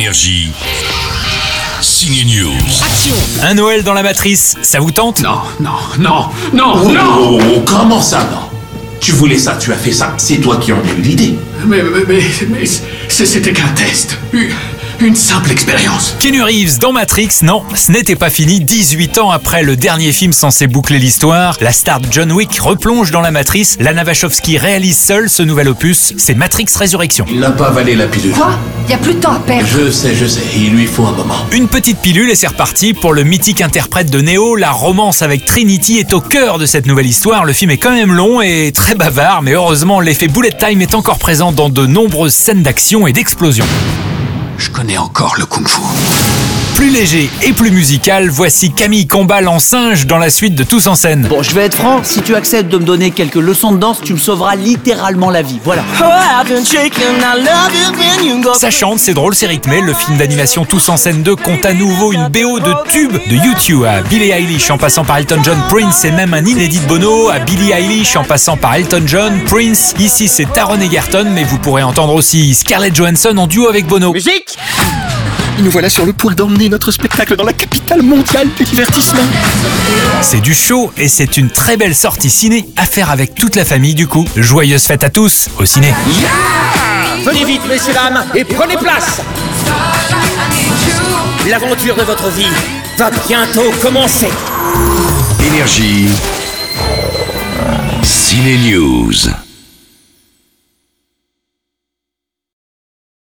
Énergie. Signe News. Un Noël dans la matrice, ça vous tente? Non, non, non, non, Oh, non oh, oh, comment ça, non? Tu voulais ça, tu as fait ça. C'est toi qui en as eu l'idée. Mais, mais, mais, mais c'était qu'un test. Une, simple expérience. Keanu Reeves dans Matrix, non, ce n'était pas fini. 18 ans après le dernier film censé boucler l'histoire, la star de John Wick replonge dans la matrice. Lana Wachowski réalise seule ce nouvel opus, c'est Matrix Résurrection. Il n'a pas avalé la pilule. Quoi? Y a plus de temps à perdre. Je sais, je sais. Il lui faut un moment. Une petite pilule et c'est reparti pour le mythique interprète de Neo. La romance avec Trinity est au cœur de cette nouvelle histoire. Le film est quand même long et très bavard, mais heureusement l'effet bullet time est encore présent dans de nombreuses scènes d'action et d'explosion. Je connais encore le kung-fu. Plus léger et plus musical, voici Camille Combal en singe dans la suite de Tous en scène. Bon, je vais être franc, si tu acceptes de me donner quelques leçons de danse, tu me sauveras littéralement la vie. Voilà. Ça chante, c'est drôle, c'est rythmé. Le film d'animation Tous en scène 2 compte à nouveau une BO de tube de YouTube à Billie Eilish en passant par Elton John, Prince et même un inédit de Bono à Billie Eilish en passant par Elton John, Prince. Ici c'est Taron Egerton, mais vous pourrez entendre aussi Scarlett Johansson en duo avec Bono. Et nous voilà sur le point d'emmener notre spectacle dans la capitale mondiale du divertissement. C'est du show et c'est une très belle sortie ciné à faire avec toute la famille du coup. Joyeuse fête à tous au ciné. Venez vite, messieurs, dames, et prenez place L'aventure de votre vie va bientôt commencer Énergie. Ciné News.